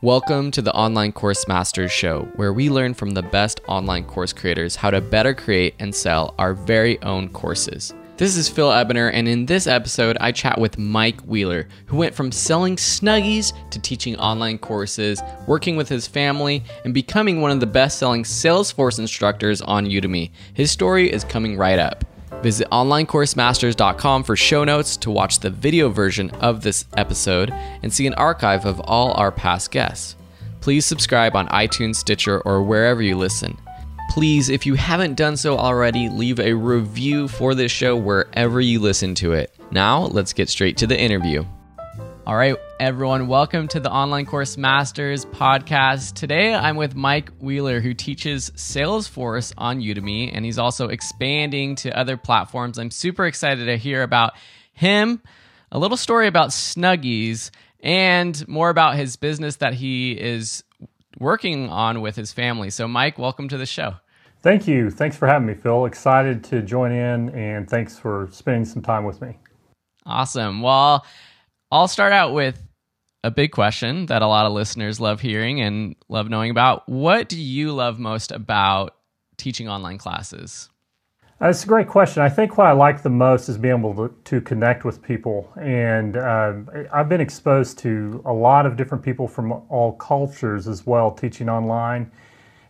Welcome to the Online Course Masters Show, where we learn from the best online course creators how to better create and sell our very own courses. This is Phil Ebiner, and in this episode, I chat with Mike Wheeler, who went from selling Snuggies to teaching online courses, working with his family, and becoming one of the best selling Salesforce instructors on Udemy. His story is coming right up. Visit onlinecoursemasters.com for show notes to watch the video version of this episode and see an archive of all our past guests. Please subscribe on iTunes, Stitcher, or wherever you listen. Please, if you haven't done so already, leave a review for this show wherever you listen to it. Now, let's get straight to the interview. All right, everyone, welcome to the Online Course Masters podcast. Today I'm with Mike Wheeler, who teaches Salesforce on Udemy, and he's also expanding to other platforms. I'm super excited to hear about him, a little story about Snuggies, and more about his business that he is working on with his family. So, Mike, welcome to the show. Thank you. Thanks for having me, Phil. Excited to join in, and thanks for spending some time with me. Awesome. Well, I'll start out with a big question that a lot of listeners love hearing and love knowing about. What do you love most about teaching online classes? That's a great question. I think what I like the most is being able to, to connect with people. And uh, I've been exposed to a lot of different people from all cultures as well, teaching online.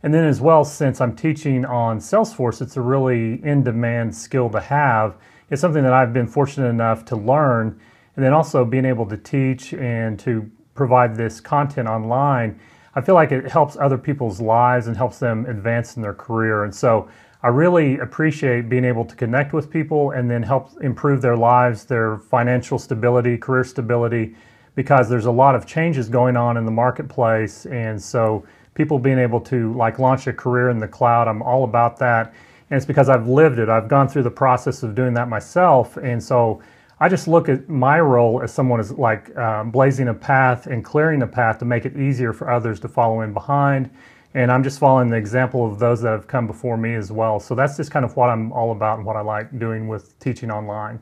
And then, as well, since I'm teaching on Salesforce, it's a really in demand skill to have. It's something that I've been fortunate enough to learn and then also being able to teach and to provide this content online, I feel like it helps other people's lives and helps them advance in their career. And so I really appreciate being able to connect with people and then help improve their lives, their financial stability, career stability, because there's a lot of changes going on in the marketplace. And so people being able to like launch a career in the cloud, I'm all about that. And it's because I've lived it. I've gone through the process of doing that myself. And so I just look at my role as someone is like um, blazing a path and clearing a path to make it easier for others to follow in behind. And I'm just following the example of those that have come before me as well. So that's just kind of what I'm all about and what I like doing with teaching online.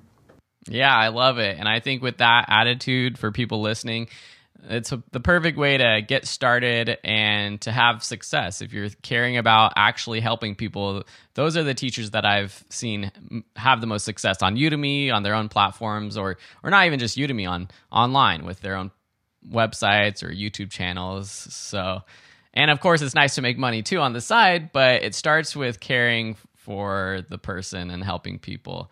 Yeah, I love it. And I think with that attitude for people listening, it's a, the perfect way to get started and to have success. If you're caring about actually helping people, those are the teachers that I've seen have the most success on Udemy, on their own platforms, or or not even just Udemy on online with their own websites or YouTube channels. So, and of course, it's nice to make money too on the side, but it starts with caring for the person and helping people.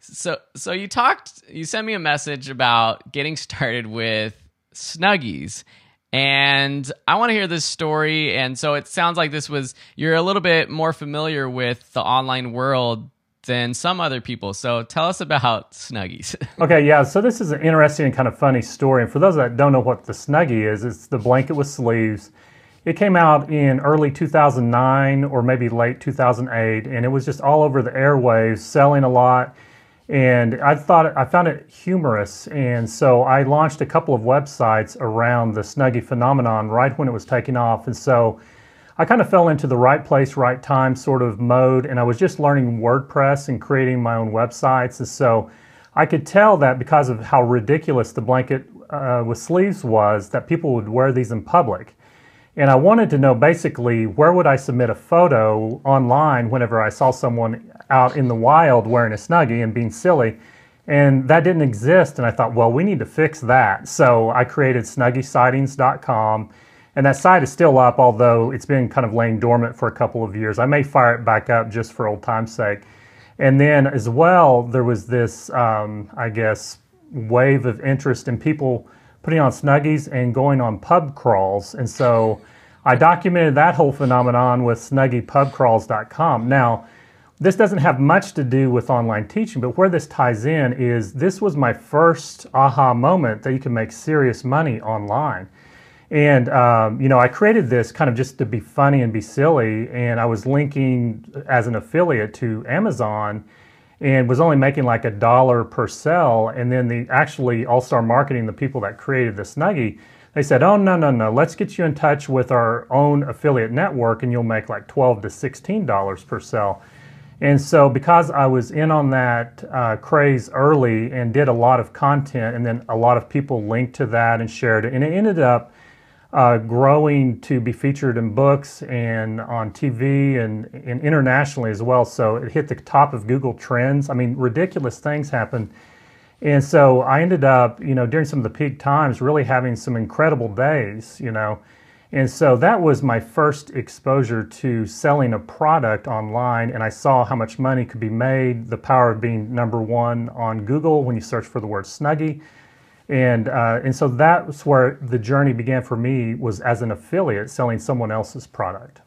So, so you talked, you sent me a message about getting started with Snuggies. And I want to hear this story. And so it sounds like this was, you're a little bit more familiar with the online world than some other people. So tell us about Snuggies. okay, yeah. So this is an interesting and kind of funny story. And for those that don't know what the Snuggie is, it's the blanket with sleeves. It came out in early 2009 or maybe late 2008, and it was just all over the airwaves, selling a lot and I thought I found it humorous, and so I launched a couple of websites around the Snuggie phenomenon right when it was taking off, and so I kind of fell into the right place, right time sort of mode, and I was just learning WordPress and creating my own websites, and so I could tell that because of how ridiculous the blanket uh, with sleeves was, that people would wear these in public. And I wanted to know basically where would I submit a photo online whenever I saw someone out in the wild wearing a Snuggie and being silly. And that didn't exist. And I thought, well, we need to fix that. So I created snuggiesightings.com. And that site is still up, although it's been kind of laying dormant for a couple of years. I may fire it back up just for old time's sake. And then as well, there was this, um, I guess, wave of interest in people putting on snuggies and going on pub crawls. And so I documented that whole phenomenon with snuggiepubcrawls.com. Now, this doesn't have much to do with online teaching, but where this ties in is this was my first aha moment that you can make serious money online. And, um, you know, I created this kind of just to be funny and be silly. And I was linking as an affiliate to Amazon and was only making like a dollar per sell. And then the actually All Star Marketing, the people that created the Snuggie, they said, "Oh no, no, no! Let's get you in touch with our own affiliate network, and you'll make like twelve to sixteen dollars per sell." And so, because I was in on that uh, craze early and did a lot of content, and then a lot of people linked to that and shared it, and it ended up uh, growing to be featured in books and on TV and, and internationally as well. So it hit the top of Google Trends. I mean, ridiculous things happened. And so I ended up, you know, during some of the peak times, really having some incredible days, you know. And so that was my first exposure to selling a product online. And I saw how much money could be made, the power of being number one on Google when you search for the word Snuggie. And, uh, and so that's where the journey began for me was as an affiliate selling someone else's product.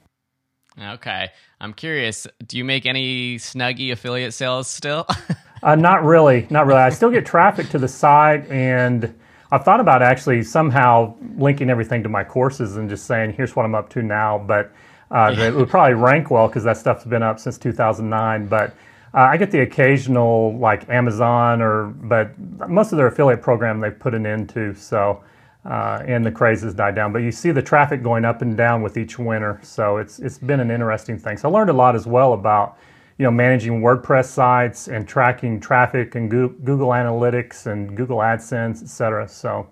Okay. I'm curious, do you make any Snuggie affiliate sales still? uh, not really. Not really. I still get traffic to the site and I've thought about actually somehow linking everything to my courses and just saying, here's what I'm up to now. But uh, it would probably rank well because that stuff's been up since 2009. But uh, I get the occasional like Amazon or, but most of their affiliate program they've put an end to. So, uh, and the craze has died down. But you see the traffic going up and down with each winter. So it's it's been an interesting thing. So I learned a lot as well about you know, managing WordPress sites and tracking traffic and Google Analytics and Google AdSense, et cetera. So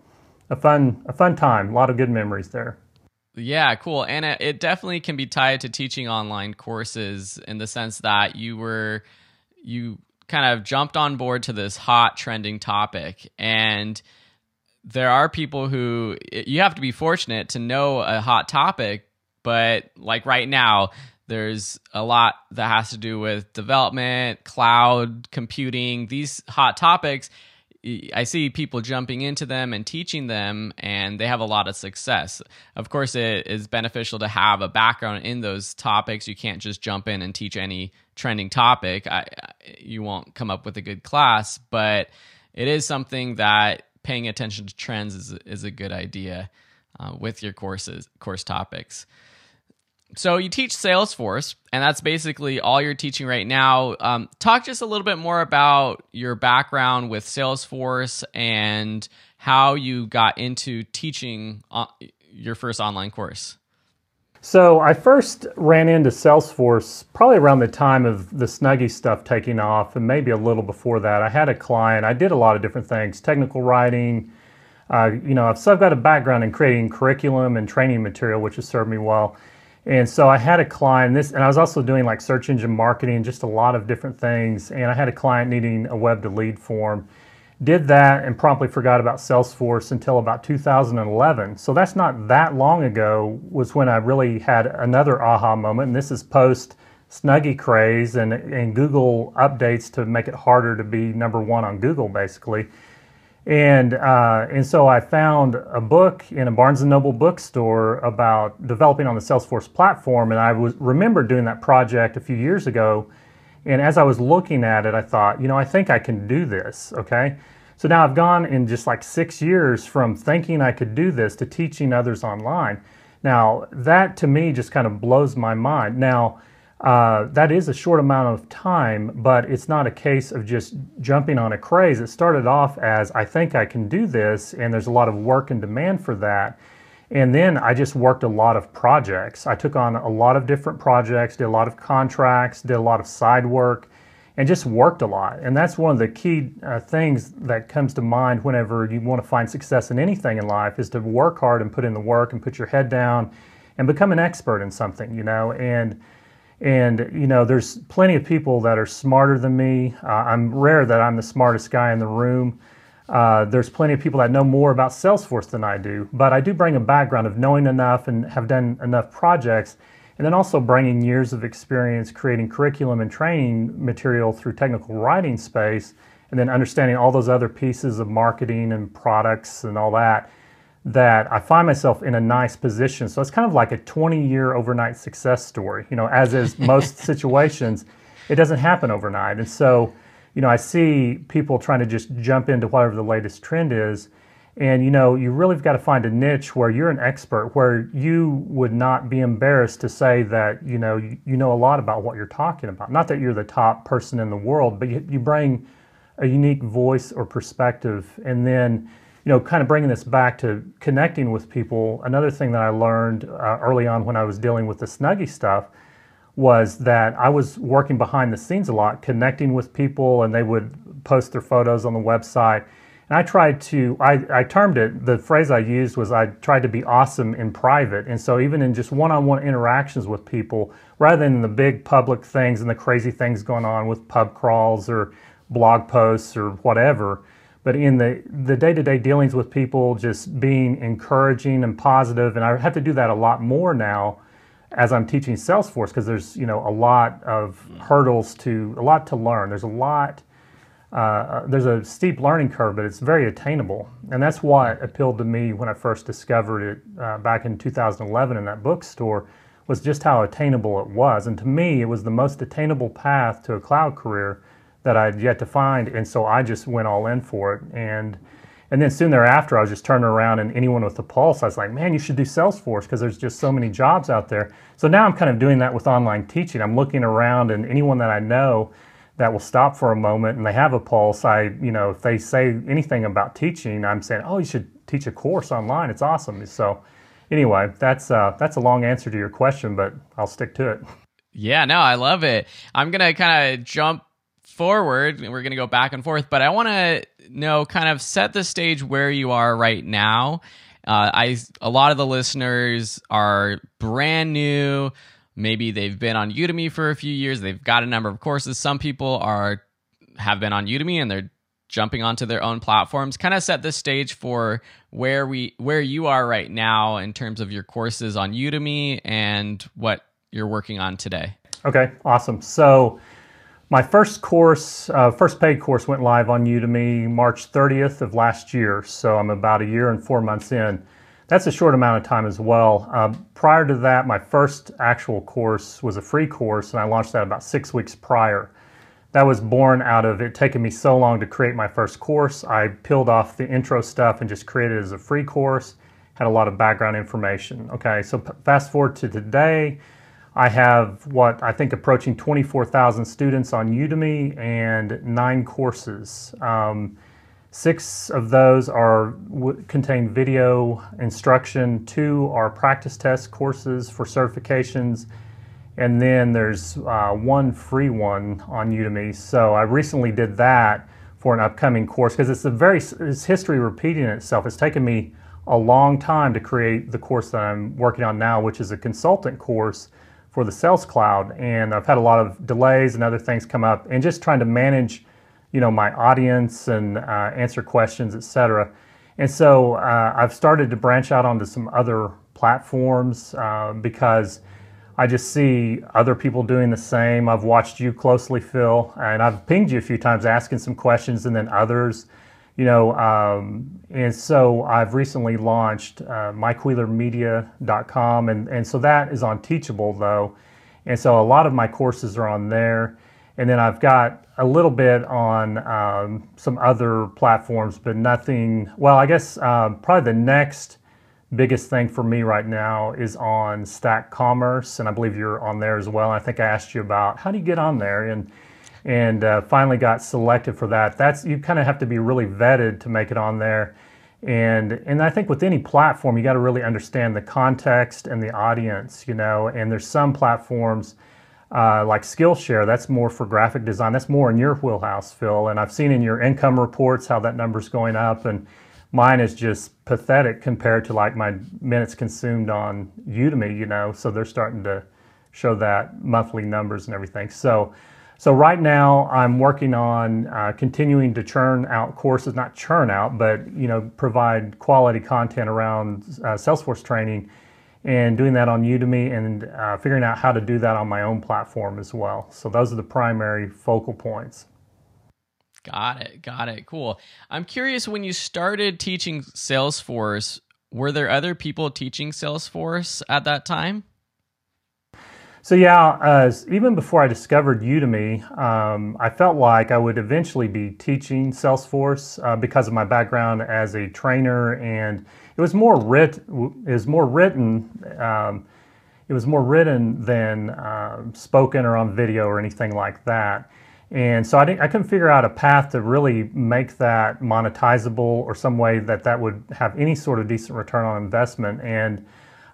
a fun, a fun time. A lot of good memories there. Yeah, cool. And it definitely can be tied to teaching online courses in the sense that you were, you kind of jumped on board to this hot trending topic and there are people who you have to be fortunate to know a hot topic but like right now there's a lot that has to do with development, cloud computing, these hot topics. I see people jumping into them and teaching them, and they have a lot of success. Of course, it is beneficial to have a background in those topics. You can't just jump in and teach any trending topic. I, you won't come up with a good class, but it is something that paying attention to trends is, is a good idea uh, with your courses, course topics so you teach Salesforce, and that's basically all you're teaching right now. Um, talk just a little bit more about your background with Salesforce and how you got into teaching uh, your first online course. So I first ran into Salesforce probably around the time of the Snuggie stuff taking off, and maybe a little before that. I had a client. I did a lot of different things: technical writing. Uh, you know, so I've got a background in creating curriculum and training material, which has served me well. And so I had a client this, and I was also doing like search engine marketing, just a lot of different things. And I had a client needing a web to lead form. Did that and promptly forgot about Salesforce until about 2011. So that's not that long ago, was when I really had another aha moment. And this is post Snuggie craze and, and Google updates to make it harder to be number one on Google, basically. And, uh, and so I found a book in a Barnes & Noble bookstore about developing on the Salesforce platform. And I was, remember doing that project a few years ago. And as I was looking at it, I thought, you know, I think I can do this, okay? So now I've gone in just like six years from thinking I could do this to teaching others online. Now, that to me just kind of blows my mind. Now, uh, that is a short amount of time, but it's not a case of just jumping on a craze. It started off as I think I can do this, and there's a lot of work and demand for that. And then I just worked a lot of projects. I took on a lot of different projects, did a lot of contracts, did a lot of side work, and just worked a lot. And that's one of the key uh, things that comes to mind whenever you want to find success in anything in life is to work hard and put in the work and put your head down and become an expert in something, you know. And and you know, there's plenty of people that are smarter than me. Uh, I'm rare that I'm the smartest guy in the room. Uh, there's plenty of people that know more about Salesforce than I do, but I do bring a background of knowing enough and have done enough projects, and then also bringing years of experience creating curriculum and training material through technical writing space, and then understanding all those other pieces of marketing and products and all that that I find myself in a nice position. So it's kind of like a 20 year overnight success story. You know, as is most situations, it doesn't happen overnight. And so, you know, I see people trying to just jump into whatever the latest trend is. And, you know, you really have got to find a niche where you're an expert, where you would not be embarrassed to say that, you know, you, you know a lot about what you're talking about. Not that you're the top person in the world, but you, you bring a unique voice or perspective. And then, you know, kind of bringing this back to connecting with people, another thing that I learned uh, early on when I was dealing with the Snuggie stuff was that I was working behind the scenes a lot, connecting with people, and they would post their photos on the website. And I tried to, I, I termed it, the phrase I used was I tried to be awesome in private. And so even in just one on one interactions with people, rather than the big public things and the crazy things going on with pub crawls or blog posts or whatever, but in the, the day-to-day dealings with people just being encouraging and positive and i have to do that a lot more now as i'm teaching salesforce because there's you know a lot of hurdles to a lot to learn there's a lot uh, there's a steep learning curve, but it's very attainable. And that's what appealed to me when I first discovered it uh, back in 2011 in that bookstore was just how attainable it was. And to me, it was the most attainable path to a cloud career that I'd yet to find. And so I just went all in for it. And and then soon thereafter, I was just turning around and anyone with a pulse, I was like, man, you should do Salesforce because there's just so many jobs out there. So now I'm kind of doing that with online teaching. I'm looking around and anyone that I know that will stop for a moment and they have a pulse, I, you know, if they say anything about teaching, I'm saying, oh, you should teach a course online. It's awesome. So, anyway, that's uh, that's a long answer to your question, but I'll stick to it. Yeah, no, I love it. I'm gonna kind of jump forward. We're gonna go back and forth, but I want to know, kind of set the stage where you are right now. Uh, I a lot of the listeners are brand new maybe they've been on Udemy for a few years, they've got a number of courses. Some people are have been on Udemy and they're jumping onto their own platforms. Kind of set the stage for where we where you are right now in terms of your courses on Udemy and what you're working on today. Okay, awesome. So my first course, uh, first paid course went live on Udemy March 30th of last year. So I'm about a year and four months in. That's a short amount of time as well. Uh, prior to that, my first actual course was a free course, and I launched that about six weeks prior. That was born out of it taking me so long to create my first course. I peeled off the intro stuff and just created it as a free course. Had a lot of background information. Okay, so fast forward to today. I have what I think approaching 24,000 students on Udemy and nine courses. Um, Six of those are contain video instruction. Two are practice test courses for certifications, and then there's uh, one free one on Udemy. So I recently did that for an upcoming course because it's a very it's history repeating itself. It's taken me a long time to create the course that I'm working on now, which is a consultant course for the Sales Cloud, and I've had a lot of delays and other things come up, and just trying to manage you know my audience and uh, answer questions, etc. And so uh, I've started to branch out onto some other platforms uh, because I just see other people doing the same. I've watched you closely, Phil, and I've pinged you a few times asking some questions, and then others, you know. Um, and so I've recently launched uh, and and so that is on Teachable though, and so a lot of my courses are on there. And then I've got a little bit on um, some other platforms, but nothing. Well, I guess uh, probably the next biggest thing for me right now is on Stack Commerce, and I believe you're on there as well. I think I asked you about how do you get on there, and and uh, finally got selected for that. That's you kind of have to be really vetted to make it on there, and and I think with any platform you got to really understand the context and the audience, you know. And there's some platforms uh, like Skillshare, that's more for graphic design. That's more in your wheelhouse, Phil. And I've seen in your income reports how that number's going up, and mine is just pathetic compared to like my minutes consumed on Udemy. You know, so they're starting to show that monthly numbers and everything. So, so right now I'm working on uh, continuing to churn out courses, not churn out, but you know, provide quality content around uh, Salesforce training and doing that on Udemy and uh, figuring out how to do that on my own platform as well. So those are the primary focal points. Got it. Got it. Cool. I'm curious when you started teaching Salesforce, were there other people teaching Salesforce at that time? So yeah, uh, even before I discovered Udemy, um, I felt like I would eventually be teaching Salesforce uh, because of my background as a trainer, and it was more writ it was more written. Um, it was more written than uh, spoken or on video or anything like that. And so I, didn't, I couldn't figure out a path to really make that monetizable or some way that that would have any sort of decent return on investment. And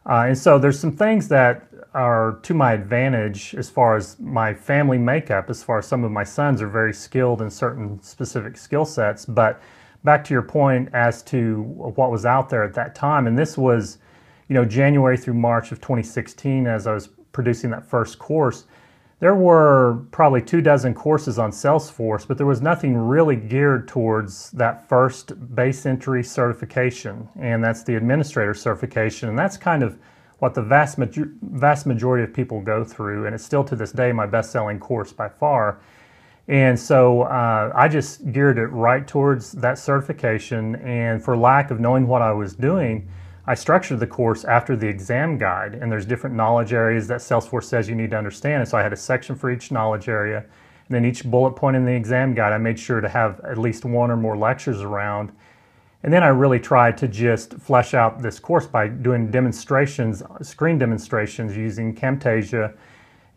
uh, and so there's some things that are to my advantage as far as my family makeup, as far as some of my sons are very skilled in certain specific skill sets, but back to your point as to what was out there at that time, and this was, you know, January through March of 2016 as I was producing that first course. There were probably two dozen courses on Salesforce, but there was nothing really geared towards that first base entry certification, and that's the administrator certification. And that's kind of what the vast, major- vast majority of people go through, and it's still to this day my best selling course by far. And so uh, I just geared it right towards that certification, and for lack of knowing what I was doing, I structured the course after the exam guide, and there's different knowledge areas that Salesforce says you need to understand. And so I had a section for each knowledge area, and then each bullet point in the exam guide, I made sure to have at least one or more lectures around. And then I really tried to just flesh out this course by doing demonstrations, screen demonstrations using Camtasia,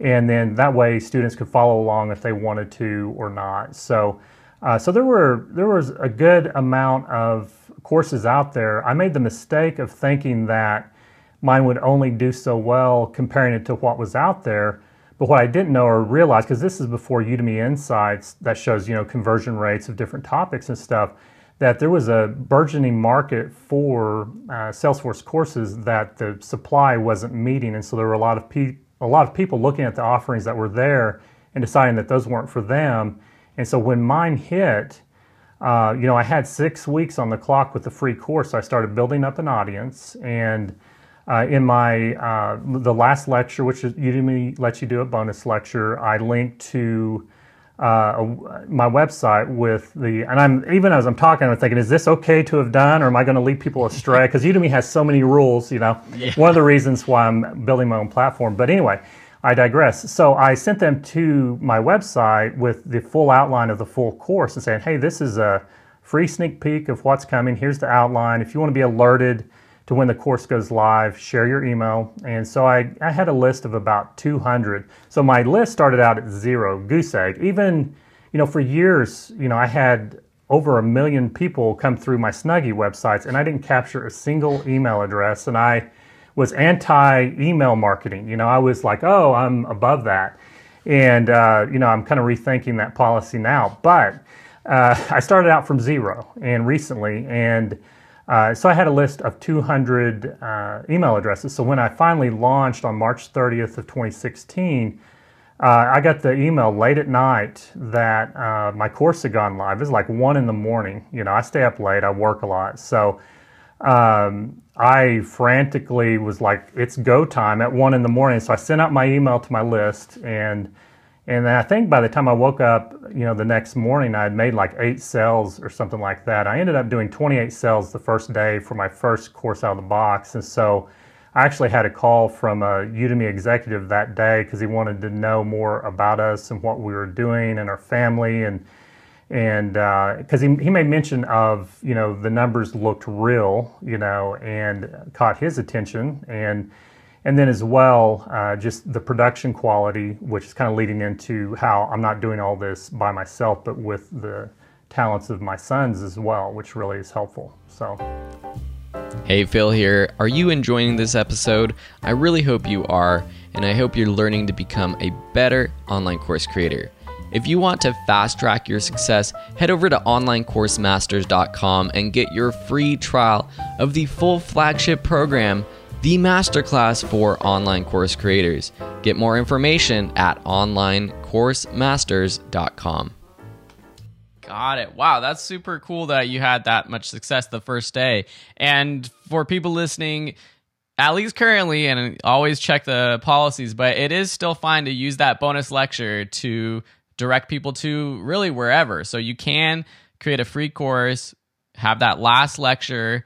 and then that way students could follow along if they wanted to or not. So, uh, so there were there was a good amount of courses out there, I made the mistake of thinking that mine would only do so well comparing it to what was out there. But what I didn't know or realize, because this is before Udemy Insights that shows, you know, conversion rates of different topics and stuff, that there was a burgeoning market for uh, Salesforce courses that the supply wasn't meeting, and so there were a lot of pe- a lot of people looking at the offerings that were there and deciding that those weren't for them. And so when mine hit, uh, you know, I had six weeks on the clock with the free course. So I started building up an audience, and uh, in my uh, the last lecture, which is Udemy lets you do a bonus lecture, I linked to uh, my website with the and I'm even as I'm talking, I'm thinking, is this okay to have done, or am I going to lead people astray? Because Udemy has so many rules. You know, yeah. one of the reasons why I'm building my own platform. But anyway. I digress. So I sent them to my website with the full outline of the full course and saying, hey, this is a free sneak peek of what's coming. Here's the outline. If you want to be alerted to when the course goes live, share your email. And so I, I had a list of about 200. So my list started out at zero, goose egg. Even, you know, for years, you know, I had over a million people come through my Snuggie websites and I didn't capture a single email address. And I, was anti email marketing. You know, I was like, oh, I'm above that. And, uh, you know, I'm kind of rethinking that policy now. But uh, I started out from zero and recently. And uh, so I had a list of 200 uh, email addresses. So when I finally launched on March 30th of 2016, uh, I got the email late at night that uh, my course had gone live. It was like one in the morning. You know, I stay up late, I work a lot. So um, I frantically was like, "It's go time at one in the morning." So I sent out my email to my list, and and then I think by the time I woke up, you know, the next morning, I had made like eight sales or something like that. I ended up doing 28 sales the first day for my first course out of the box, and so I actually had a call from a Udemy executive that day because he wanted to know more about us and what we were doing and our family. And and because uh, he, he made mention of you know the numbers looked real you know and caught his attention. And and then as well uh, just the production quality which is kind of leading into how i'm not doing all this by myself but with the talents of my sons as well which really is helpful. So. Hey phil here. Are you enjoying this episode? I really hope you are and i hope you're learning to become a better online course creator. If you want to fast track your success, head over to onlinecoursemasters.com and get your free trial of the full flagship program, the Masterclass for Online Course Creators. Get more information at onlinecoursemasters.com. Got it. Wow, that's super cool that you had that much success the first day. And for people listening, at least currently, and always check the policies, but it is still fine to use that bonus lecture to direct people to really wherever. So you can create a free course, have that last lecture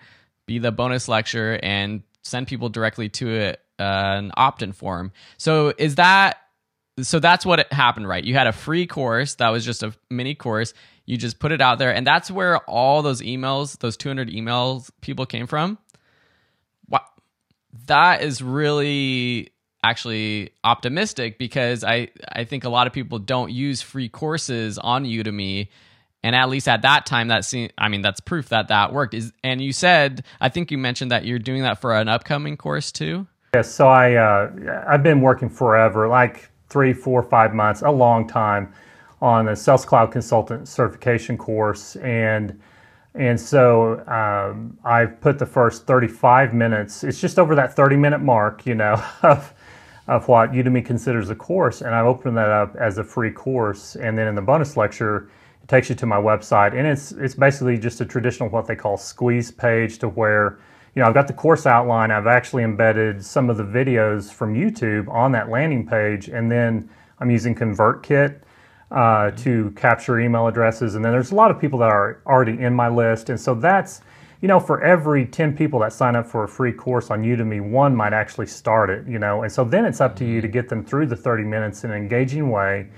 be the bonus lecture, and send people directly to it, uh, an opt-in form. So is that so that's what happened, right? You had a free course that was just a mini course. You just put it out there, and that's where all those emails, those 200 emails, people came from. Wow, that is really actually optimistic because I I think a lot of people don't use free courses on Udemy and at least at that time that seemed I mean that's proof that that worked is and you said I think you mentioned that you're doing that for an upcoming course too yes so I uh, I've been working forever like three four five months a long time on a sales cloud consultant certification course and And so um, I've put the first 35 minutes, it's just over that 30 minute mark, you know, of, of what Udemy considers a course. And I've opened that up as a free course. And then in the bonus lecture, takes you to my website. And it's, it's basically just a traditional, what they call squeeze page to where, you know, I've got the course outline. I've actually embedded some of the videos from YouTube on that landing page. And then I'm using ConvertKit uh, to capture email addresses. And then there's a lot of people that are already in my list. And so that's, you know, for every 10 people that sign up for a free course on Udemy, one might actually start it, you know. And so then it's up to you to get them through the 30 minutes in an engaging way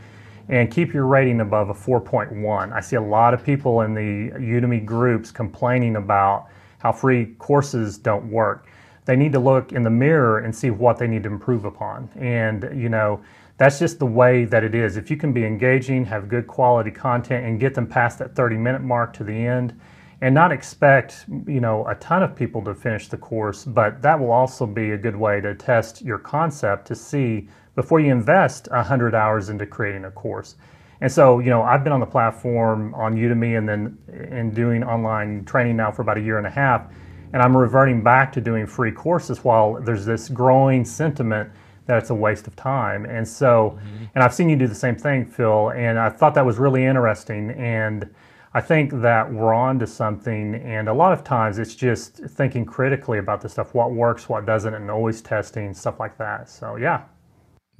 and keep your rating above a 4.1. I see a lot of people in the Udemy groups complaining about how free courses don't work. They need to look in the mirror and see what they need to improve upon. And, you know, that's just the way that it is. If you can be engaging, have good quality content, and get them past that 30 minute mark to the end, and not expect you know a ton of people to finish the course, but that will also be a good way to test your concept to see before you invest 100 hours into creating a course. And so, you know, I've been on the platform on Udemy and then in doing online training now for about a year and a half, and I'm reverting back to doing free courses while there's this growing sentiment that it's a waste of time. And so, mm-hmm. and I've seen you do the same thing, Phil, and I thought that was really interesting. And I think that we're on to something. And a lot of times it's just thinking critically about the stuff, what works, what doesn't, and always testing, stuff like that. So, yeah.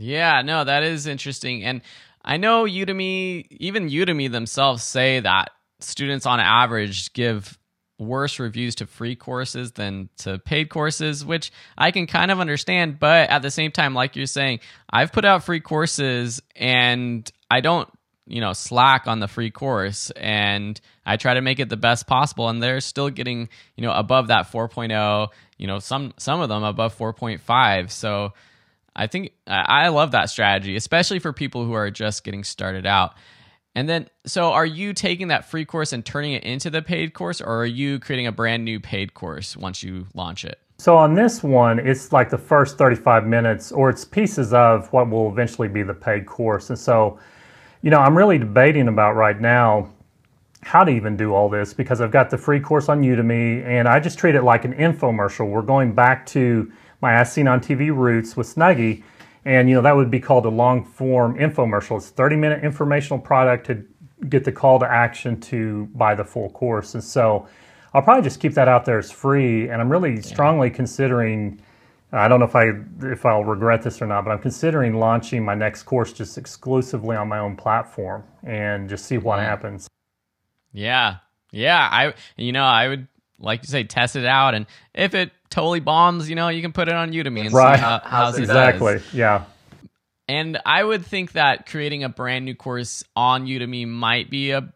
Yeah, no, that is interesting. And I know Udemy, even Udemy themselves say that students on average give worse reviews to free courses than to paid courses, which I can kind of understand. But at the same time, like you're saying, I've put out free courses and I don't, you know, slack on the free course and I try to make it the best possible. And they're still getting, you know, above that 4.0, you know, some, some of them above 4.5. So I think I love that strategy, especially for people who are just getting started out. And then, so are you taking that free course and turning it into the paid course, or are you creating a brand new paid course once you launch it? So on this one, it's like the first 35 minutes, or it's pieces of what will eventually be the paid course. And so, you know, I'm really debating about right now how to even do all this because I've got the free course on Udemy and I just treat it like an infomercial. We're going back to my As Seen on TV roots with Snuggie and you know that would be called a long form infomercial. It's 30 minute informational product to get the call to action to buy the full course. And so I'll probably just keep that out there as free. And I'm really yeah. strongly considering. I don't know if I if I'll regret this or not, but I'm considering launching my next course just exclusively on my own platform and just see what happens. Yeah, yeah. I you know I would like to say test it out, and if it totally bombs, you know, you can put it on Udemy and right. see how, how exactly. Does. Yeah. And I would think that creating a brand new course on Udemy might be a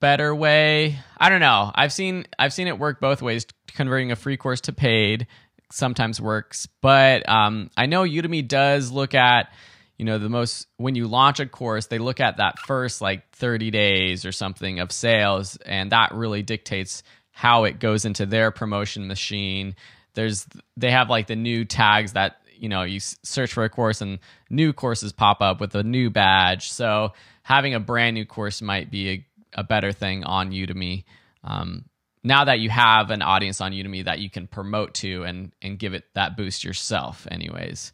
better way. I don't know. I've seen I've seen it work both ways. Converting a free course to paid sometimes works, but um, I know Udemy does look at you know the most when you launch a course they look at that first like 30 days or something of sales and that really dictates how it goes into their promotion machine there's they have like the new tags that you know you search for a course and new courses pop up with a new badge. So having a brand new course might be a, a better thing on udemy. Um, now that you have an audience on udemy that you can promote to and and give it that boost yourself anyways.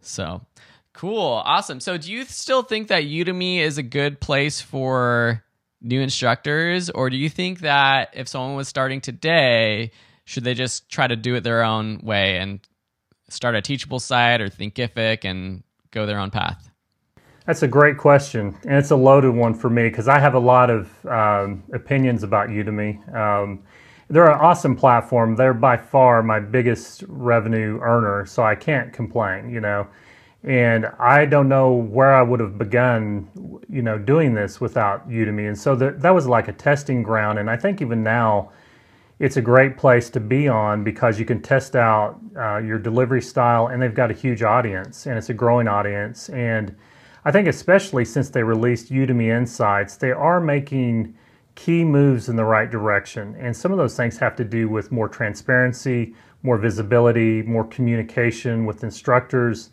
So cool. Awesome. So do you still think that udemy is a good place for new instructors? Or do you think that if someone was starting today should they just try to do it their own way and start a teachable site or Thinkific and go their own path? That's a great question, and it's a loaded one for me because I have a lot of um, opinions about Udemy. Um, they're an awesome platform. They're by far my biggest revenue earner, so I can't complain. You know, and I don't know where I would have begun, you know, doing this without Udemy. And so that that was like a testing ground, and I think even now it's a great place to be on because you can test out uh, your delivery style and they've got a huge audience and it's a growing audience. And i think especially since they released udemy insights they are making key moves in the right direction. And some of those things have to do with more transparency more visibility more communication with instructors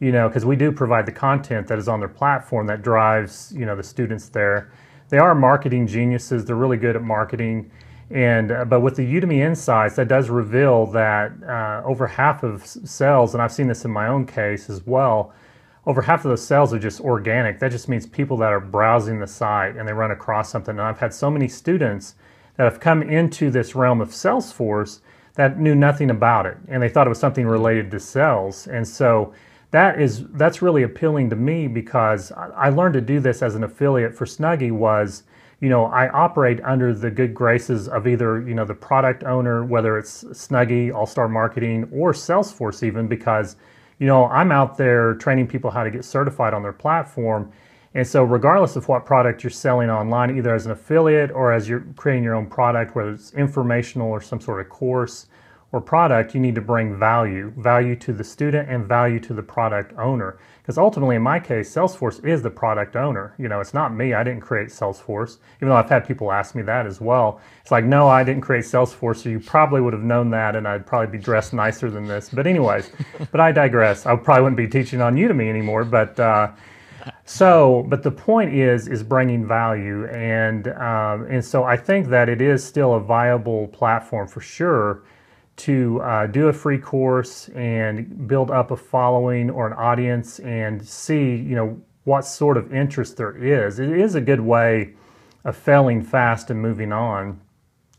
you know because we do provide the content that is on their platform that drives you know the students there. They are marketing geniuses. They're really good at marketing And uh, but with the Udemy Insights, that does reveal that uh, over half of sales, and I've seen this in my own case as well, over half of those sales are just organic. That just means people that are browsing the site and they run across something. And I've had so many students that have come into this realm of Salesforce that knew nothing about it and they thought it was something related to sales. And so that is that's really appealing to me because I learned to do this as an affiliate for Snuggie was you know I operate under the good graces of either you know the product owner whether it's Snuggie All Star Marketing or Salesforce even because you know I'm out there training people how to get certified on their platform and so regardless of what product you're selling online either as an affiliate or as you're creating your own product whether it's informational or some sort of course or product, you need to bring value, value to the student and value to the product owner. Because ultimately, in my case, Salesforce is the product owner. You know, it's not me. I didn't create Salesforce, even though I've had people ask me that as well. It's like, no, I didn't create Salesforce, so you probably would have known that, and I'd probably be dressed nicer than this. But anyways, but I digress. I probably wouldn't be teaching on Udemy anymore. But uh, so, but the point is, is bringing value, and um, and so I think that it is still a viable platform for sure to uh, do a free course and build up a following or an audience and see, you know, what sort of interest there is. It is a good way of failing fast and moving on.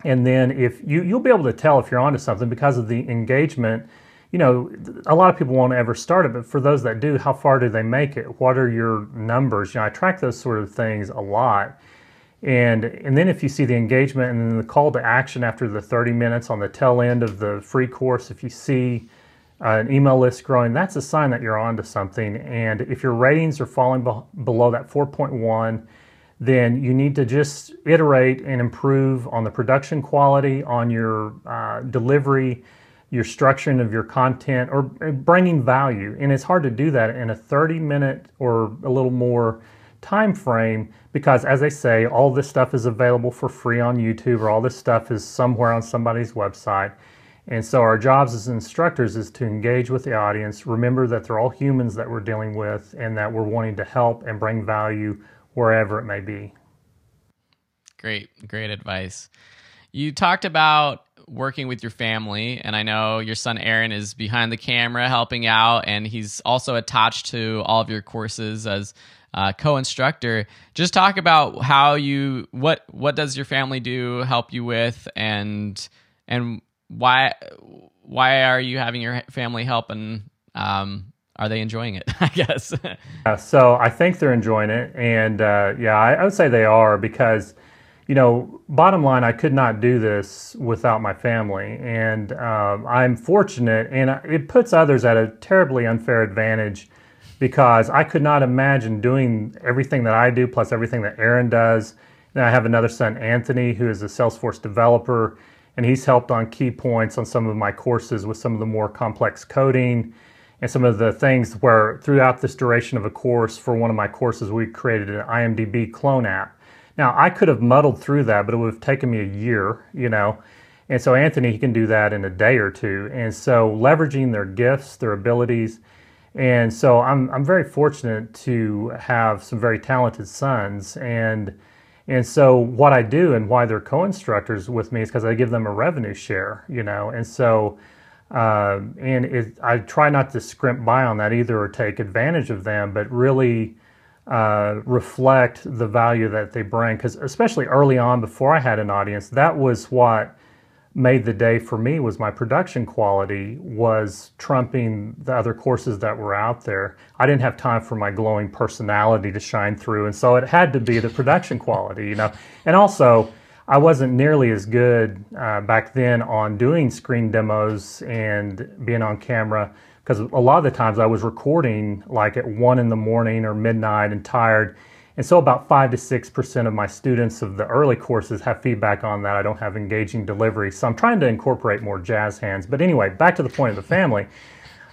And then if you you'll be able to tell if you're onto something because of the engagement. You know, a lot of people won't ever start it, but for those that do, how far do they make it? What are your numbers? You know, I track those sort of things a lot. And, and then if you see the engagement and then the call to action after the 30 minutes on the tail end of the free course, if you see uh, an email list growing, that's a sign that you're onto something. And if your ratings are falling be- below that 4.1, then you need to just iterate and improve on the production quality, on your uh, delivery, your structuring of your content, or bringing value. And it's hard to do that in a 30 minute or a little more time frame because as I say, all this stuff is available for free on YouTube or all this stuff is somewhere on somebody's website. And so our jobs as instructors is to engage with the audience, remember that they're all humans that we're dealing with and that we're wanting to help and bring value wherever it may be. Great, great advice. You talked about working with your family, and I know your son Aaron is behind the camera helping out, and he's also attached to all of your courses as uh, co-instructor. Just talk about how you what what does your family do help you with, and and why why are you having your family help, and um, are they enjoying it? I guess. uh, so I think they're enjoying it, and uh, yeah, I, I would say they are because you know, bottom line, I could not do this without my family, and um, I'm fortunate, and it puts others at a terribly unfair advantage because I could not imagine doing everything that I do plus everything that Aaron does. Then I have another son, Anthony, who is a Salesforce developer, and he's helped on key points on some of my courses with some of the more complex coding and some of the things where throughout this duration of a course for one of my courses, we created an IMDb clone app. Now, I could have muddled through that, but it would have taken me a year, you know. And so Anthony, he can do that in a day or two. And so leveraging their gifts, their abilities, and so I'm, I'm very fortunate to have some very talented sons. And, and so what I do and why they're co-instructors with me is because I give them a revenue share, you know. And so, uh, and it, I try not to scrimp by on that either or take advantage of them, but really uh, reflect the value that they bring. Because especially early on, before I had an audience, that was what made the day for me was my production quality was trumping the other courses that were out there. I didn't have time for my glowing personality to shine through, and so it had to be the production quality, you know. And also, I wasn't nearly as good uh, back then on doing screen demos and being on camera because a lot of the times I was recording like at one in the morning or midnight and tired and so about five to six percent of my students of the early courses have feedback on that. I don't have engaging delivery. So I'm trying to incorporate more jazz hands. But anyway, back to the point of the family.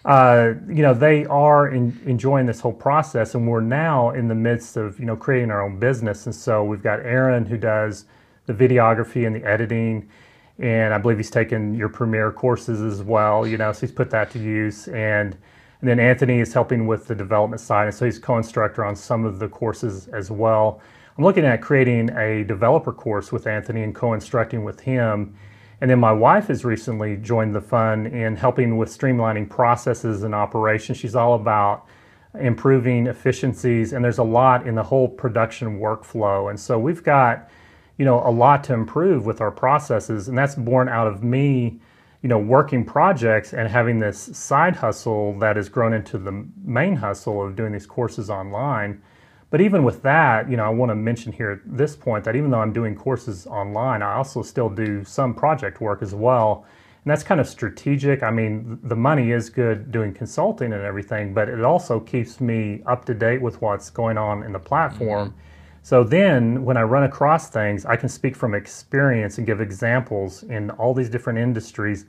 Uh, you know, they are in, enjoying this whole process, and we're now in the midst of you know creating our own business. And so we've got Aaron who does the videography and the editing, and I believe he's taken your Premiere courses as well. You know, so he's put that to use and and then Anthony is helping with the development side, and so he's co-instructor on some of the courses as well. I'm looking at creating a developer course with Anthony and co-instructing with him. And then my wife has recently joined the fun in helping with streamlining processes and operations. She's all about improving efficiencies, and there's a lot in the whole production workflow. And so we've got, you know, a lot to improve with our processes, and that's born out of me, you know, working projects and having this side hustle that has grown into the main hustle of doing these courses online. But even with that, you know, I want to mention here at this point that even though I'm doing courses online, I also still do some project work as well. And that's kind of strategic. I mean, the money is good doing consulting and everything, but it also keeps me up to date with what's going on in the platform. Mm-hmm. So then when I run across things, I can speak from experience and give examples in all these different industries.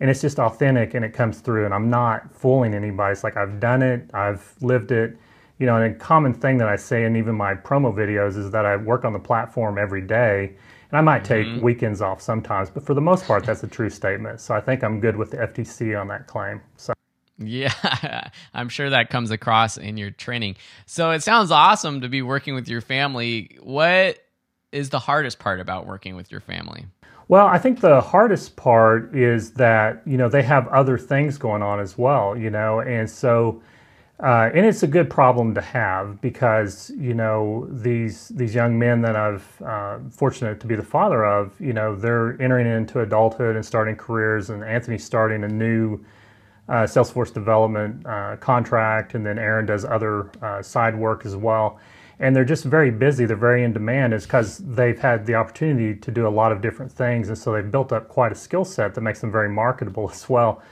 And it's just authentic and it comes through. And I'm not fooling anybody. It's like I've done it, I've lived it you know, and a common thing that I say in even my promo videos is that I work on the platform every day. And I might take mm-hmm. weekends off sometimes, but for the most part, that's a true statement. So I think I'm good with the FTC on that claim. So. Yeah, I'm sure that comes across in your training. So it sounds awesome to be working with your family. What is the hardest part about working with your family? Well, I think the hardest part is that, you know, they have other things going on as well, you know, and so uh, and it's a good problem to have because you know these these young men that I've uh, fortunate to be the father of, you know, they're entering into adulthood and starting careers, and Anthony's starting a new Salesforce development uh, contract, and then Aaron does other uh, side work as well. And they're just very busy. They're very in demand, is because they've had the opportunity to do a lot of different things, and so they've built up quite a skill set that makes them very marketable as well.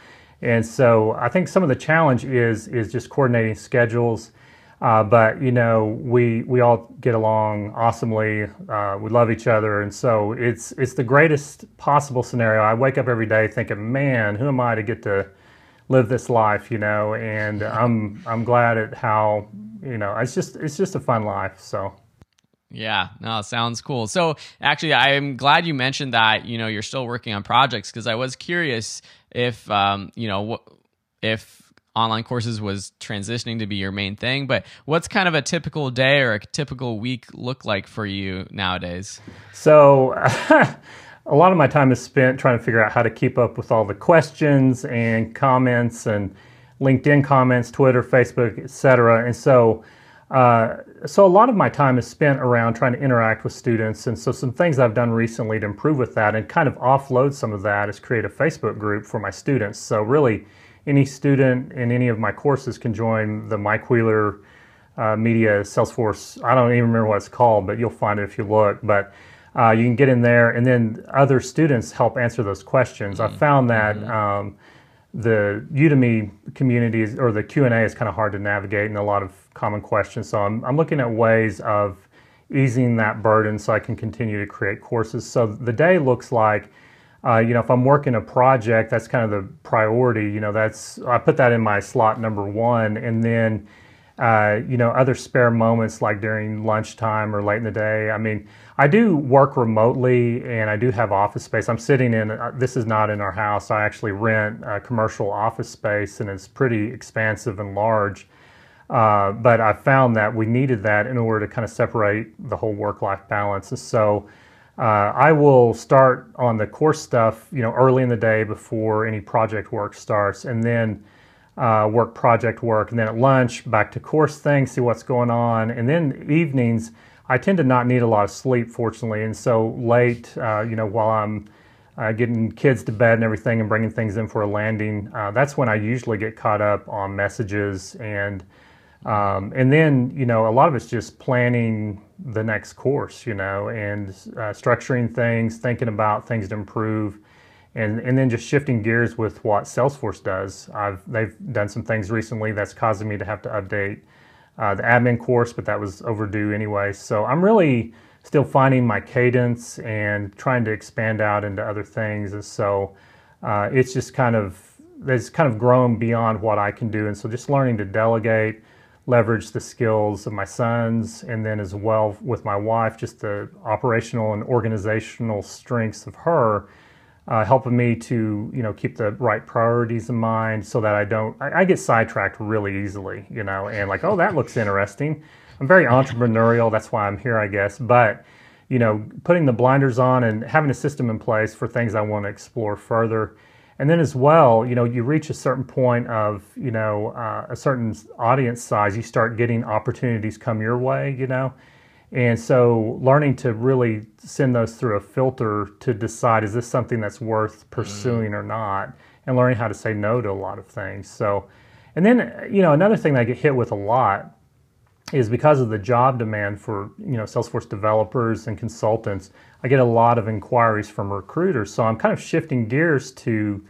And so I think some of the challenge is is just coordinating schedules. Uh, but you know, we we all get along awesomely. Uh, we love each other, and so it's it's the greatest possible scenario. I wake up every day thinking, man, who am I to get to live this life? You know, and I'm I'm glad at how you know it's just it's just a fun life. So. Yeah, no, sounds cool. So actually, I'm glad you mentioned that. You know, you're still working on projects because I was curious if um, you know what if online courses was transitioning to be your main thing. But what's kind of a typical day or a typical week look like for you nowadays? So. a lot of my time is spent trying to figure out how to keep up with all the questions and comments and LinkedIn comments, Twitter, Facebook, etc. And so uh, so a lot of my time is spent around trying to interact with students, and so some things I've done recently to improve with that and kind of offload some of that is create a Facebook group for my students. So really, any student in any of my courses can join the Mike Wheeler uh, Media Salesforce. I don't even remember what it's called, but you'll find it if you look. But uh, you can get in there, and then other students help answer those questions. Mm-hmm. I found that. Mm-hmm. Um, the Udemy communities or the Q&A is kind of hard to navigate and a lot of common questions. So I'm, I'm looking at ways of easing that burden so I can continue to create courses. So the day looks like, uh, you know, if I'm working a project, that's kind of the priority. You know, that's I put that in my slot number one, and then uh, you know, other spare moments like during lunchtime or late in the day. I mean, I do work remotely and I do have office space. I'm sitting in, uh, this is not in our house. I actually rent a commercial office space and it's pretty expansive and large. Uh, but I found that we needed that in order to kind of separate the whole work-life balance. So uh, I will start on the course stuff, you know, early in the day before any project work starts, and then uh, work project work, and then at lunch back to course things, see what's going on, and then evenings. I tend to not need a lot of sleep, fortunately, and so late, uh, you know, while I'm uh, getting kids to bed and everything, and bringing things in for a landing, uh, that's when I usually get caught up on messages and um, and then you know a lot of it's just planning the next course, you know, and uh, structuring things, thinking about things to improve and and then just shifting gears with what Salesforce does. I've they've done some things recently that's causing me to have to update uh, the admin course, but that was overdue anyway. So I'm really still finding my cadence and trying to expand out into other things. And so uh, it's just kind of it's kind of grown beyond what I can do, and so just learning to delegate. Leverage the skills of my sons, and then as well with my wife, just the operational and organizational strengths of her, uh, helping me to you know keep the right priorities in mind so that I don't I, I, get sidetracked really easily you know and like oh that looks interesting I'm very entrepreneurial. That's why I'm here, I guess. But you know, putting the blinders on and having a system in place for things I want to explore further. And then as well, you know, you reach a certain point of, you know, uh, a certain audience size, you start getting opportunities come your way, you know. And so learning to really send those through a filter to decide is this something that's worth pursuing mm. or not, and learning how to say no to a lot of things. So, and then, you know, another thing that I get hit with a lot is because of the job demand for you know Salesforce developers and consultants, I get a lot of inquiries from recruiters. So I'm kind of shifting gears to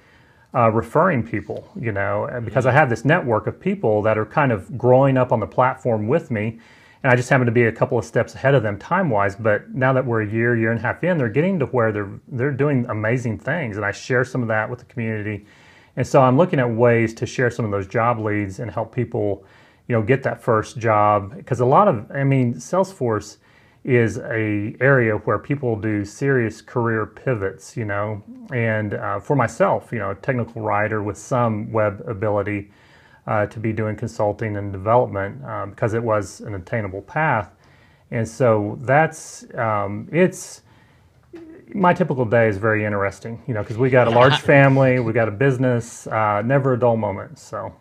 uh, referring people, you know, because I have this network of people that are kind of growing up on the platform with me, and I just happen to be a couple of steps ahead of them time wise. But now that we're a year, year and a half in, they're getting to where they're they're doing amazing things, and I share some of that with the community. And so I'm looking at ways to share some of those job leads and help people you know, get that first job. Because a lot of, I mean, Salesforce is a area where people do serious career pivots, you know. And uh, for myself, you know, a technical writer with some web ability uh, to be doing consulting and development um, because it was an attainable path. And so that's, um, it's, my typical day is very interesting, you know, because we got a large family, we got a business, uh, never a dull moment. So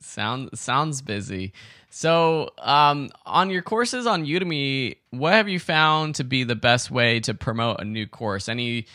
Sound sounds busy. So, um, on your courses on Udemy, what have you found to be the best way to promote a new course? Any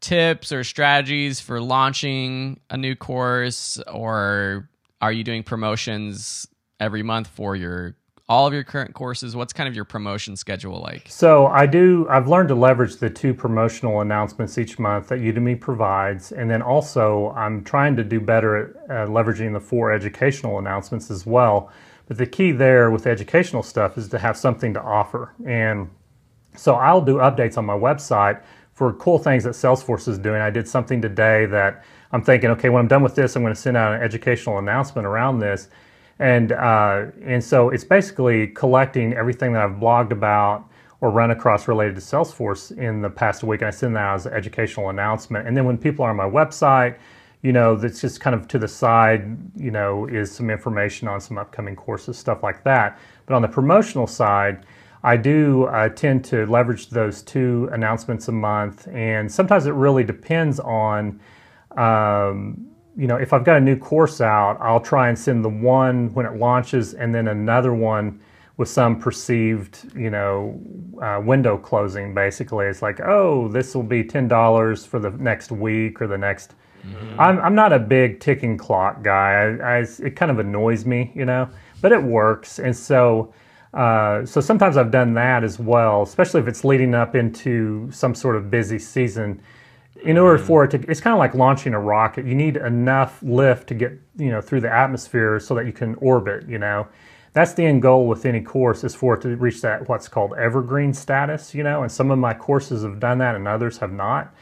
tips or strategies for launching a new course, or are you doing promotions every month for your all of your current courses? What's kind of your promotion schedule like? So I do. I've learned to leverage the two promotional announcements each month that Udemy provides, and then also I'm trying to do better at uh, leveraging the four educational announcements as well. But the key there with educational stuff is to have something to offer, and so I'll do updates on my website for cool things that Salesforce is doing. I did something today that I'm thinking, okay, when I'm done with this, I'm going to send out an educational announcement around this and uh, and so it's basically collecting everything that I've blogged about or run across related to Salesforce in the past week. And I send that out as an educational announcement. And then when people are on my website, you know, that's just kind of to the side, you know, is some information on some upcoming courses, stuff like that. But on the promotional side, I do uh, tend to leverage those two announcements a month. And sometimes it really depends on um, you know, if I've got a new course out, I'll try and send the one when it launches and then another one with some perceived, you know, uh, window closing. Basically, it's like, oh, this will be ten dollars for the next week or the next. Mm-hmm. I'm I'm not a big ticking clock guy. I, I, it kind of annoys me, you know, but it works, and so. Uh, so sometimes I've done that as well, especially if it's leading up into some sort of busy season in order mm. for it to it's kind of like launching a rocket. You need enough lift to get you know through the atmosphere so that you can orbit you know? That's the end goal with any course is for it to reach that what's called evergreen status you know? And some of my courses have done that and others have not.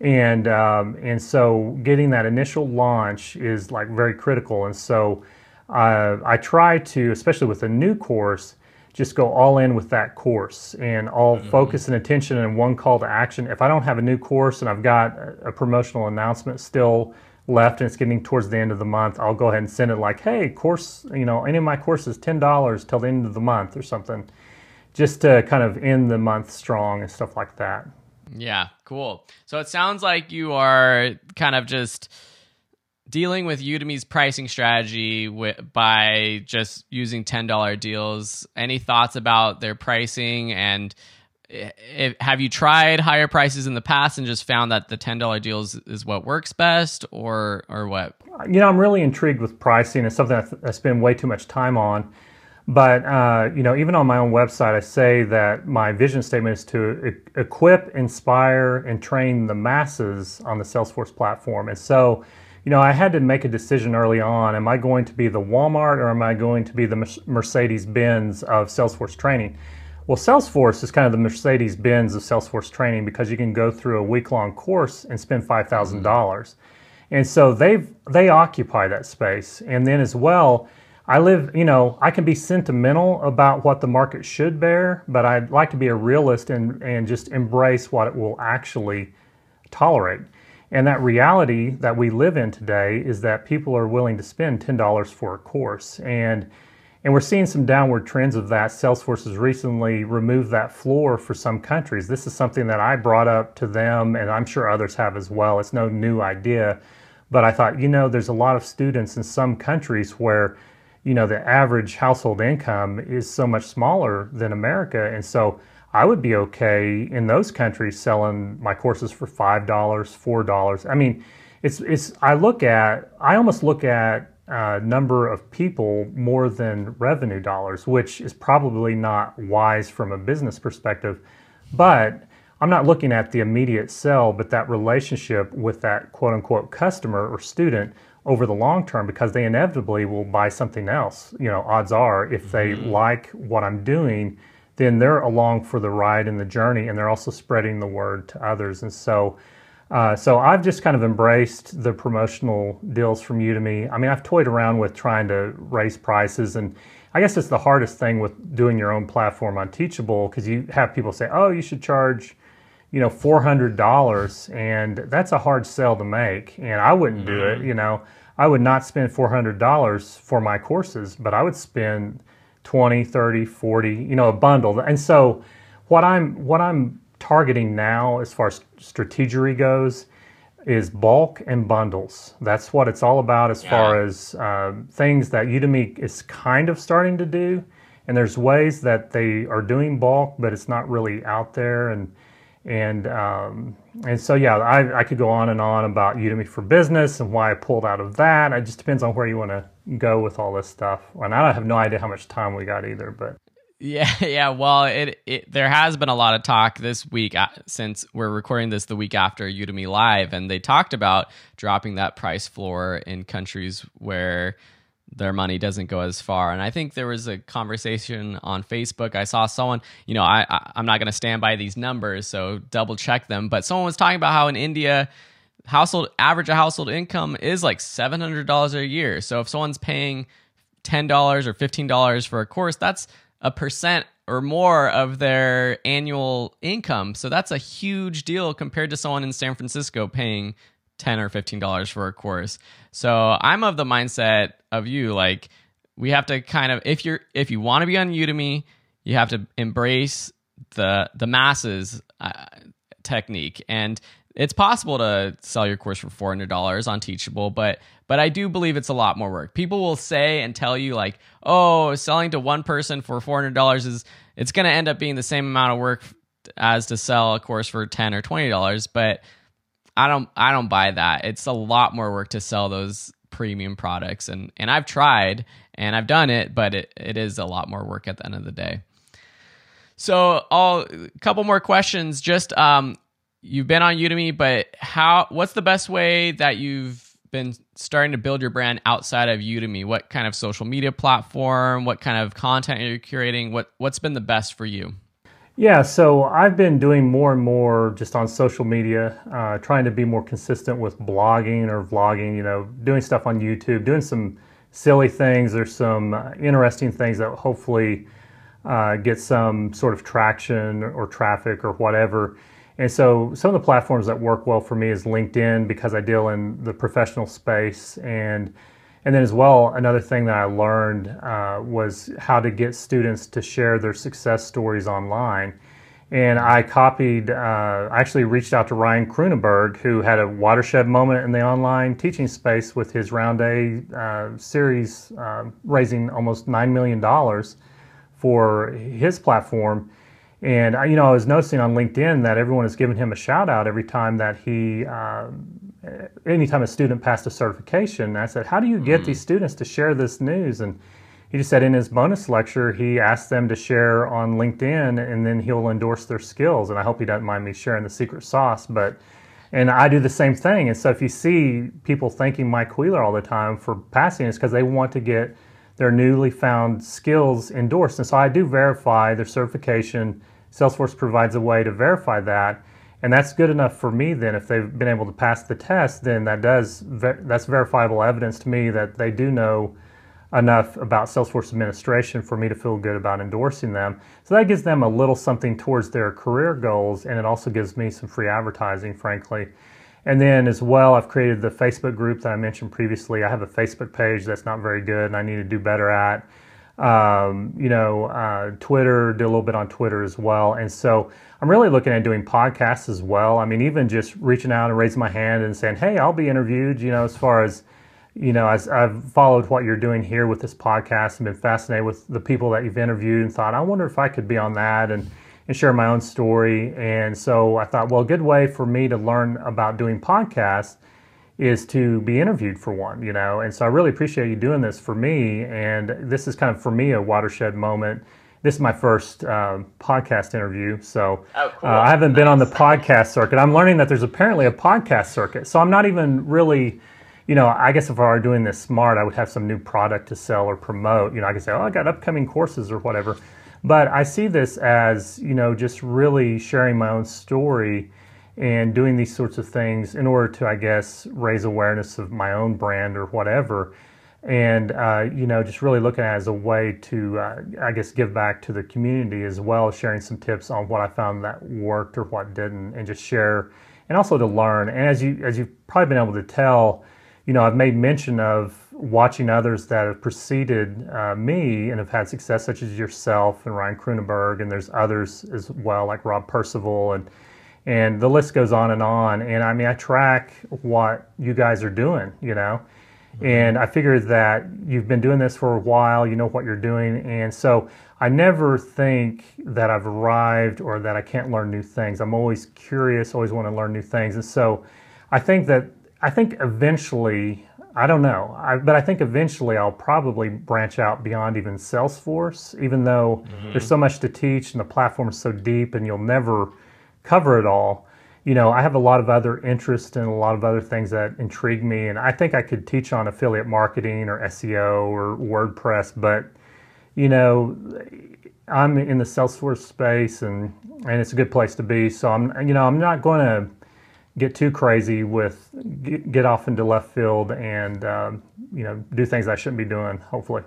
And um, and so getting that initial launch is like very critical. And so uh, i try to especially with a new course just go all in with that course and all mm-hmm. focus and attention in one call to action. If I don't have a new course and I've got a promotional announcement still left and it's getting towards the end of the month, I'll go ahead and send it like, hey, course, you know, any of my courses, $10 till the end of the month or something, just to kind of end the month strong and stuff like that. Yeah, cool. So it sounds like you are kind of just dealing with Udemy's pricing strategy by just using $10 deals. Any thoughts about their pricing and if, have you tried higher prices in the past and just found that the $10 deals is what works best or or what? You know, I'm really intrigued with pricing. It's something I spend way too much time on. But uh, you know, even on my own website, I say that my vision statement is to e- equip, inspire, and train the masses on the Salesforce platform. And so, you know, I had to make a decision early on. Am I going to be the Walmart or am I going to be the Mercedes Benz of Salesforce training? Well, Salesforce is kind of the Mercedes Benz of Salesforce training because you can go through a week long course and spend $5,000. Mm-hmm. And so they they occupy that space. And then as well, I live, you know, I can be sentimental about what the market should bear, but I'd like to be a realist and, and just embrace what it will actually tolerate. And that reality that we live in today is that people are willing to spend $10 for a course. And And we're seeing some downward trends of that. Salesforce has recently removed that floor for some countries. This is something that I brought up to them, and I'm sure others have as well. It's no new idea. But I thought, you know, there's a lot of students in some countries where, you know, the average household income is so much smaller than America. And so I would be okay in those countries selling my courses for $5, $4. I mean, it's, it's, I look at, I almost look at uh, number of people more than revenue dollars, which is probably not wise from a business perspective. But I'm not looking at the immediate sell, but that relationship with that quote unquote customer or student over the long term because they inevitably will buy something else. You know, odds are if they mm-hmm. like what I'm doing, then they're along for the ride and the journey and they're also spreading the word to others. And so, uh, so I've just kind of embraced the promotional deals from Udemy. I mean, I've toyed around with trying to raise prices, and I guess it's the hardest thing with doing your own platform on Teachable because you have people say, "Oh, you should charge." you know, four hundred dollars, and that's a hard sell to make. And I wouldn't do it. Mm-hmm. You know, I would not spend four hundred dollars for my courses, but I would spend 20, 30, 40, you know, a bundle. And so, what I'm what I'm targeting now as far as strategery goes is bulk and bundles. That's what it's all about as yeah. far as uh, things that Udemy is kind of starting to do. And there's ways that they are doing bulk, but it's not really out there. And and um, and so yeah, I, I could go on and on about Udemy for Business and why I pulled out of that. It just depends on where you want to go with all this stuff. And I have no idea how much time we got either, but yeah, yeah. Well, it, it there has been a lot of talk this week uh, since we're recording this the week after Udemy Live, and they talked about dropping that price floor in countries where their money doesn't go as far. And I think there was a conversation on Facebook. I saw someone, you know, I, I am not going to stand by these numbers, so double check them. But someone was talking about how in India, household average household income is like seven hundred dollars a year. So if someone's paying ten dollars or fifteen dollars for a course, that's a percent or more of their annual income. So that's a huge deal compared to someone in San Francisco paying 10 or 15 dollars for a course. So I'm of the mindset of you like we have to kind of if you're if you want to be on Udemy, you have to embrace the the masses uh, technique and it's possible to sell your course for $400 on teachable but but i do believe it's a lot more work people will say and tell you like oh selling to one person for $400 is it's going to end up being the same amount of work as to sell a course for 10 or $20 but I don't I don't buy that. It's a lot more work to sell those premium products and and I've tried and I've done it, but it, it is a lot more work at the end of the day. So, a couple more questions. Just um, you've been on Udemy, but how? What's the best way that you've been starting to build your brand outside of Udemy? What kind of social media platform? What kind of content are you curating? What What's been the best for you? Yeah, so I've been doing more and more just on social media, uh, trying to be more consistent with blogging or vlogging, you know, doing stuff on YouTube, doing some silly things. There's some uh, interesting things that hopefully uh, get some sort of traction or traffic or whatever. And so some of the platforms that work well for me is LinkedIn because I deal in the professional space and and then as well, another thing that I learned uh, was how to get students to share their success stories online. And I copied, uh, I actually reached out to Ryan Kroonenberg, who had a watershed moment in the online teaching space with his Round A uh, series, uh, raising almost $9 million for his platform. And you know, I was noticing on LinkedIn that everyone is giving him a shout out every time that he uh, anytime a student passed a certification, I said, How do you get mm. these students to share this news? And he just said in his bonus lecture, he asked them to share on LinkedIn and then he'll endorse their skills. And I hope he doesn't mind me sharing the secret sauce. But and I do the same thing. And so if you see people thanking Mike Wheeler all the time for passing, it's because they want to get their newly found skills endorsed. And so I do verify their certification. Salesforce provides a way to verify that and that's good enough for me then. If they've been able to pass the test then that does that's verifiable evidence to me that they do know enough about salesforce administration for me to feel good about endorsing them. So that gives them a little something towards their career goals and it also gives me some free advertising frankly. And then as well i've created the facebook group that i mentioned previously. I have a facebook page that's not very good and i need to do better at um, you know, uh, Twitter, did a little bit on Twitter as well. And so I'm really looking at doing podcasts as well. I mean, even just reaching out and raising my hand and saying, hey, I'll be interviewed, you know, as far as, you know, as I've followed what you're doing here with this podcast and been fascinated with the people that you've interviewed and thought, I wonder if I could be on that and, and share my own story. And so I thought, well, a good way for me to learn about doing podcasts is to be interviewed for one, you know. And so I really appreciate you doing this for me. And this is kind of for me a watershed moment. This is my first uh, podcast interview, so oh, cool. uh, I haven't nice. been on the podcast circuit. I'm learning that there's apparently a podcast circuit, so I'm not even really, you know. I guess if I were doing this smart, I would have some new product to sell or promote. You know, I could say, "Oh, I got upcoming courses or whatever." But I see this as, you know, just really sharing my own story and doing these sorts of things in order to, I guess, raise awareness of my own brand or whatever. And, uh, you know, just really looking at as a way to, uh, I guess, give back to the community as well sharing some tips on what I found that worked or what didn't and just share and also to learn. And as, you, as you've probably been able to tell, you know, I've made mention of watching others that have preceded uh, me and have had success, such as yourself and Ryan Kroonenberg, and there's others as well, like Rob Percival and and the list goes on and on. And I mean, I track what you guys are doing, you know, mm-hmm. and I figured that you've been doing this for a while, you know what you're doing. And so I never think that I've arrived or that I can't learn new things. I'm always curious, always want to learn new things. And so I think that, I think eventually, I don't know, I, but I think eventually I'll probably branch out beyond even Salesforce, even though mm-hmm. there's so much to teach and the platform is so deep and you'll never cover it all. You know, I have a lot of other interests and a lot of other things that intrigue me, and I think I could teach on affiliate marketing or SEO or WordPress, but you know, I'm in the Salesforce space, and and it's a good place to be. So I'm, you know, I'm not going to get too crazy with get, off into left field and um, you know do things I shouldn't be doing. Hopefully.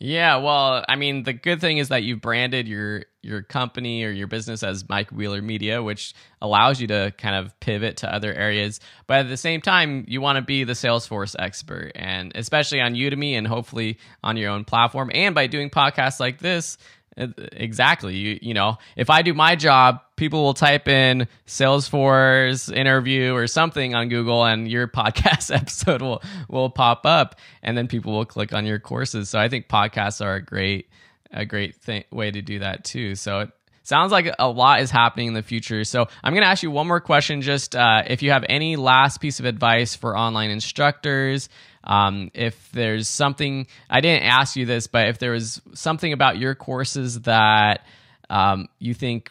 Yeah, well, I mean, the good thing is that you've branded your your company or your business as Mike Wheeler Media, which allows you to kind of pivot to other areas. But at the same time, you want to be the Salesforce expert, and especially on Udemy and hopefully on your own platform. And by doing podcasts like this, Exactly. You you know, if I do my job, people will type in Salesforce interview or something on Google and your podcast episode will will pop up and then people will click on your courses. So I think podcasts are a great a great thing, way to do that too. So it sounds like a lot is happening in the future. So I'm going to ask you one more question. Just uh, if you have any last piece of advice for online instructors, um, if there's something, I didn't ask you this, but if there was something about your courses that um, you think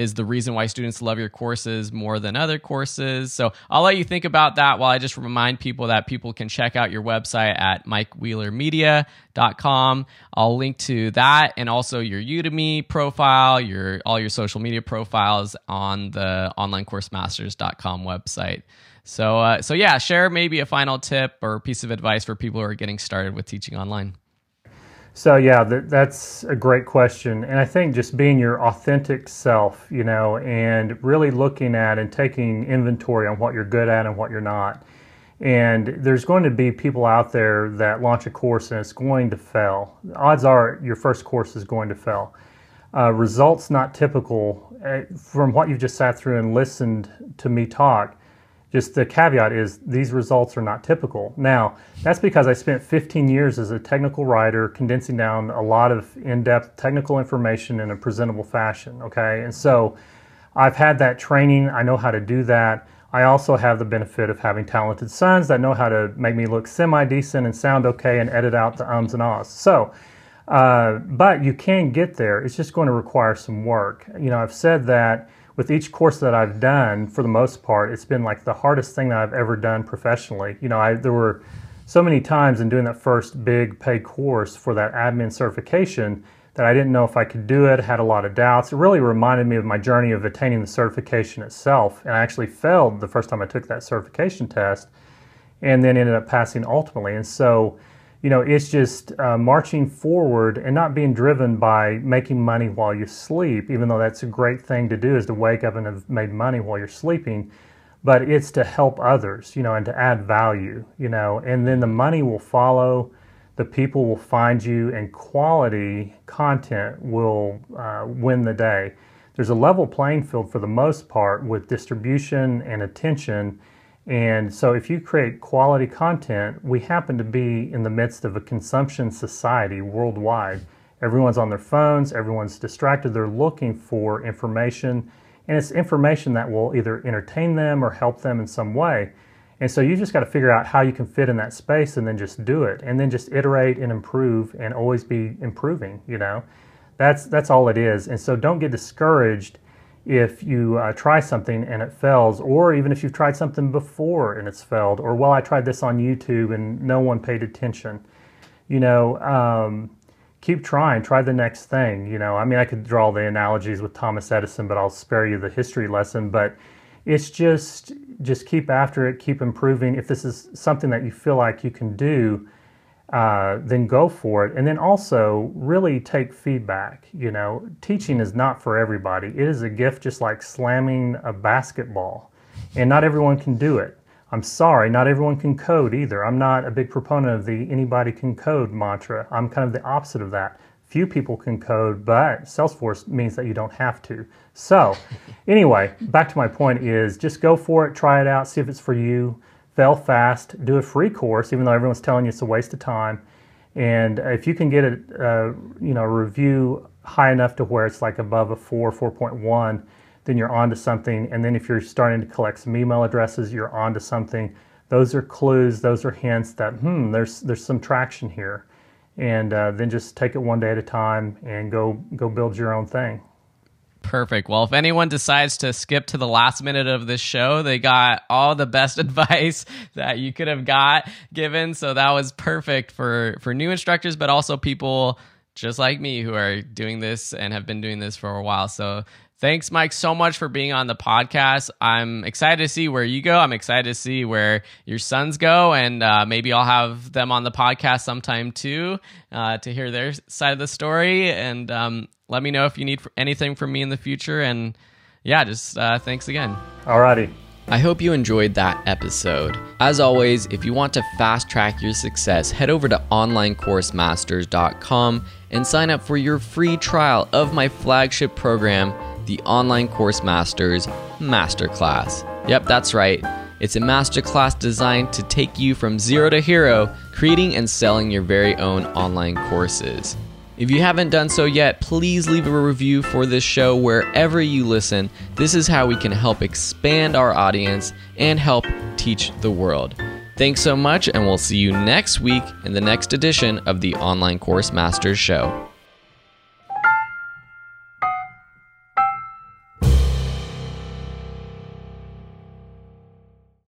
is the reason why students love your courses more than other courses. So I'll let you think about that while I just remind people that people can check out your website at mikewheelermedia.com. I'll link to that and also your Udemy profile, your all your social media profiles on the onlinecoursemasters.com website. So, uh, so yeah, share maybe a final tip or piece of advice for people who are getting started with teaching online. So yeah, that, that's a great question, and I think just being your authentic self, you know, and really looking at and taking inventory on what you're good at and what you're not. And there's going to be people out there that launch a course and it's going to fail. Odds are your first course is going to fail. Uh, results not typical. Uh, from what you've just sat through and listened to me talk, just the caveat is these results are not typical. Now, that's because I spent 15 years as a technical writer condensing down a lot of in depth technical information in a presentable fashion. Okay. And so I've had that training, I know how to do that. I also have the benefit of having talented sons that know how to make me look semi decent and sound okay and edit out the ums and ahs. So, uh, but you can get there. It's just going to require some work. You know, I've said that with each course that I've done, for the most part, it's been like the hardest thing that I've ever done professionally. You know, I, there were so many times in doing that first big paid course for that admin certification that I didn't know if I could do it, had a lot of doubts. It really reminded me of my journey of attaining the certification itself. And I actually failed the first time I took that certification test and then ended up passing ultimately. And so, you know, it's just uh, marching forward and not being driven by making money while you sleep, even though that's a great thing to do is to wake up and have made money while you're sleeping. But it's to help others, you know, and to add value, you know, and then the money will follow. the people will find you, and quality content will uh, win the day. There's a level playing field for the most part with distribution and attention. And so, if you create quality content, we happen to be in the midst of a consumption society worldwide. Everyone's on their phones, everyone's distracted, they're looking for information, and it's information that will either entertain them or help them in some way. And so you just got to figure out how you can fit in that space and then just do it and then just iterate and improve and always be improving, you know. That's that's all it is. And so don't get discouraged if you uh, try something and it fails or even if you've tried something before and it's failed or well I tried this on YouTube and no one paid attention. You know, um, keep trying, try the next thing, you know. I mean, I could draw the analogies with Thomas Edison, but I'll spare you the history lesson, but it's just just keep after it, keep improving. If this is something that you feel like you can do, uh, then go for it. And then also really take feedback. You know, teaching is not for everybody. It is a gift, just like slamming a basketball, and not everyone can do it. I'm sorry, not everyone can code either. I'm not a big proponent of the anybody can code mantra. I'm kind of the opposite of that. Few people can code, but Salesforce means that you don't have to. So, anyway, back to my point is just go for it, try it out, see if it's for you. Fail fast, do a free course, even though everyone's telling you it's a waste of time. And if you can get a, uh, you know review high enough to where it's like above a four, 4.1, then you're onto something. And then if you're starting to collect some email addresses, you're onto something. Those are clues. Those are hints that hmm, there's there's some traction here and uh, then just take it one day at a time and go go build your own thing. Perfect. Well, if anyone decides to skip to the last minute of this show, they got all the best advice that you could have got given. So that was perfect for for new instructors, but also people just like me who are doing this and have been doing this for a while. So Thanks, Mike, so much for being on the podcast. I'm excited to see where you go. I'm excited to see where your sons go, and uh, maybe I'll have them on the podcast sometime too uh, to hear their side of the story. And um, let me know if you need anything from me in the future. And yeah, just uh, thanks again. Alrighty. I hope you enjoyed that episode. As always, if you want to fast track your success, head over to onlinecoursemasters.com and sign up for your free trial of my flagship program the Online Course Masters Masterclass. Yep, that's right. It's a masterclass designed to take you from zero to hero, creating and selling your very own online courses. If you haven't done so yet, please leave a review for this show wherever you listen. This is how we can help expand our audience and help teach the world. Thanks so much, and we'll see you next week in the next edition of the Online Course Masters Show.